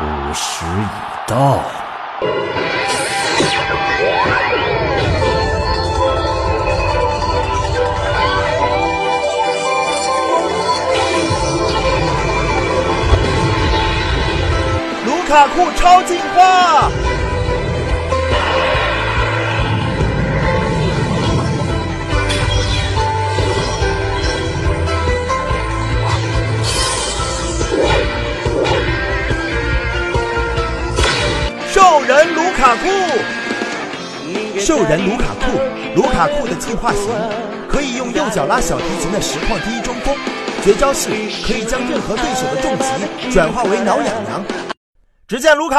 午时已到。卢卡库超进化！卡库，兽人卢卡库，卢卡库的进化型可以用右脚拉小提琴的实况第一中锋，绝招是可以将任何对手的重击转化为挠痒痒。只见卢卡。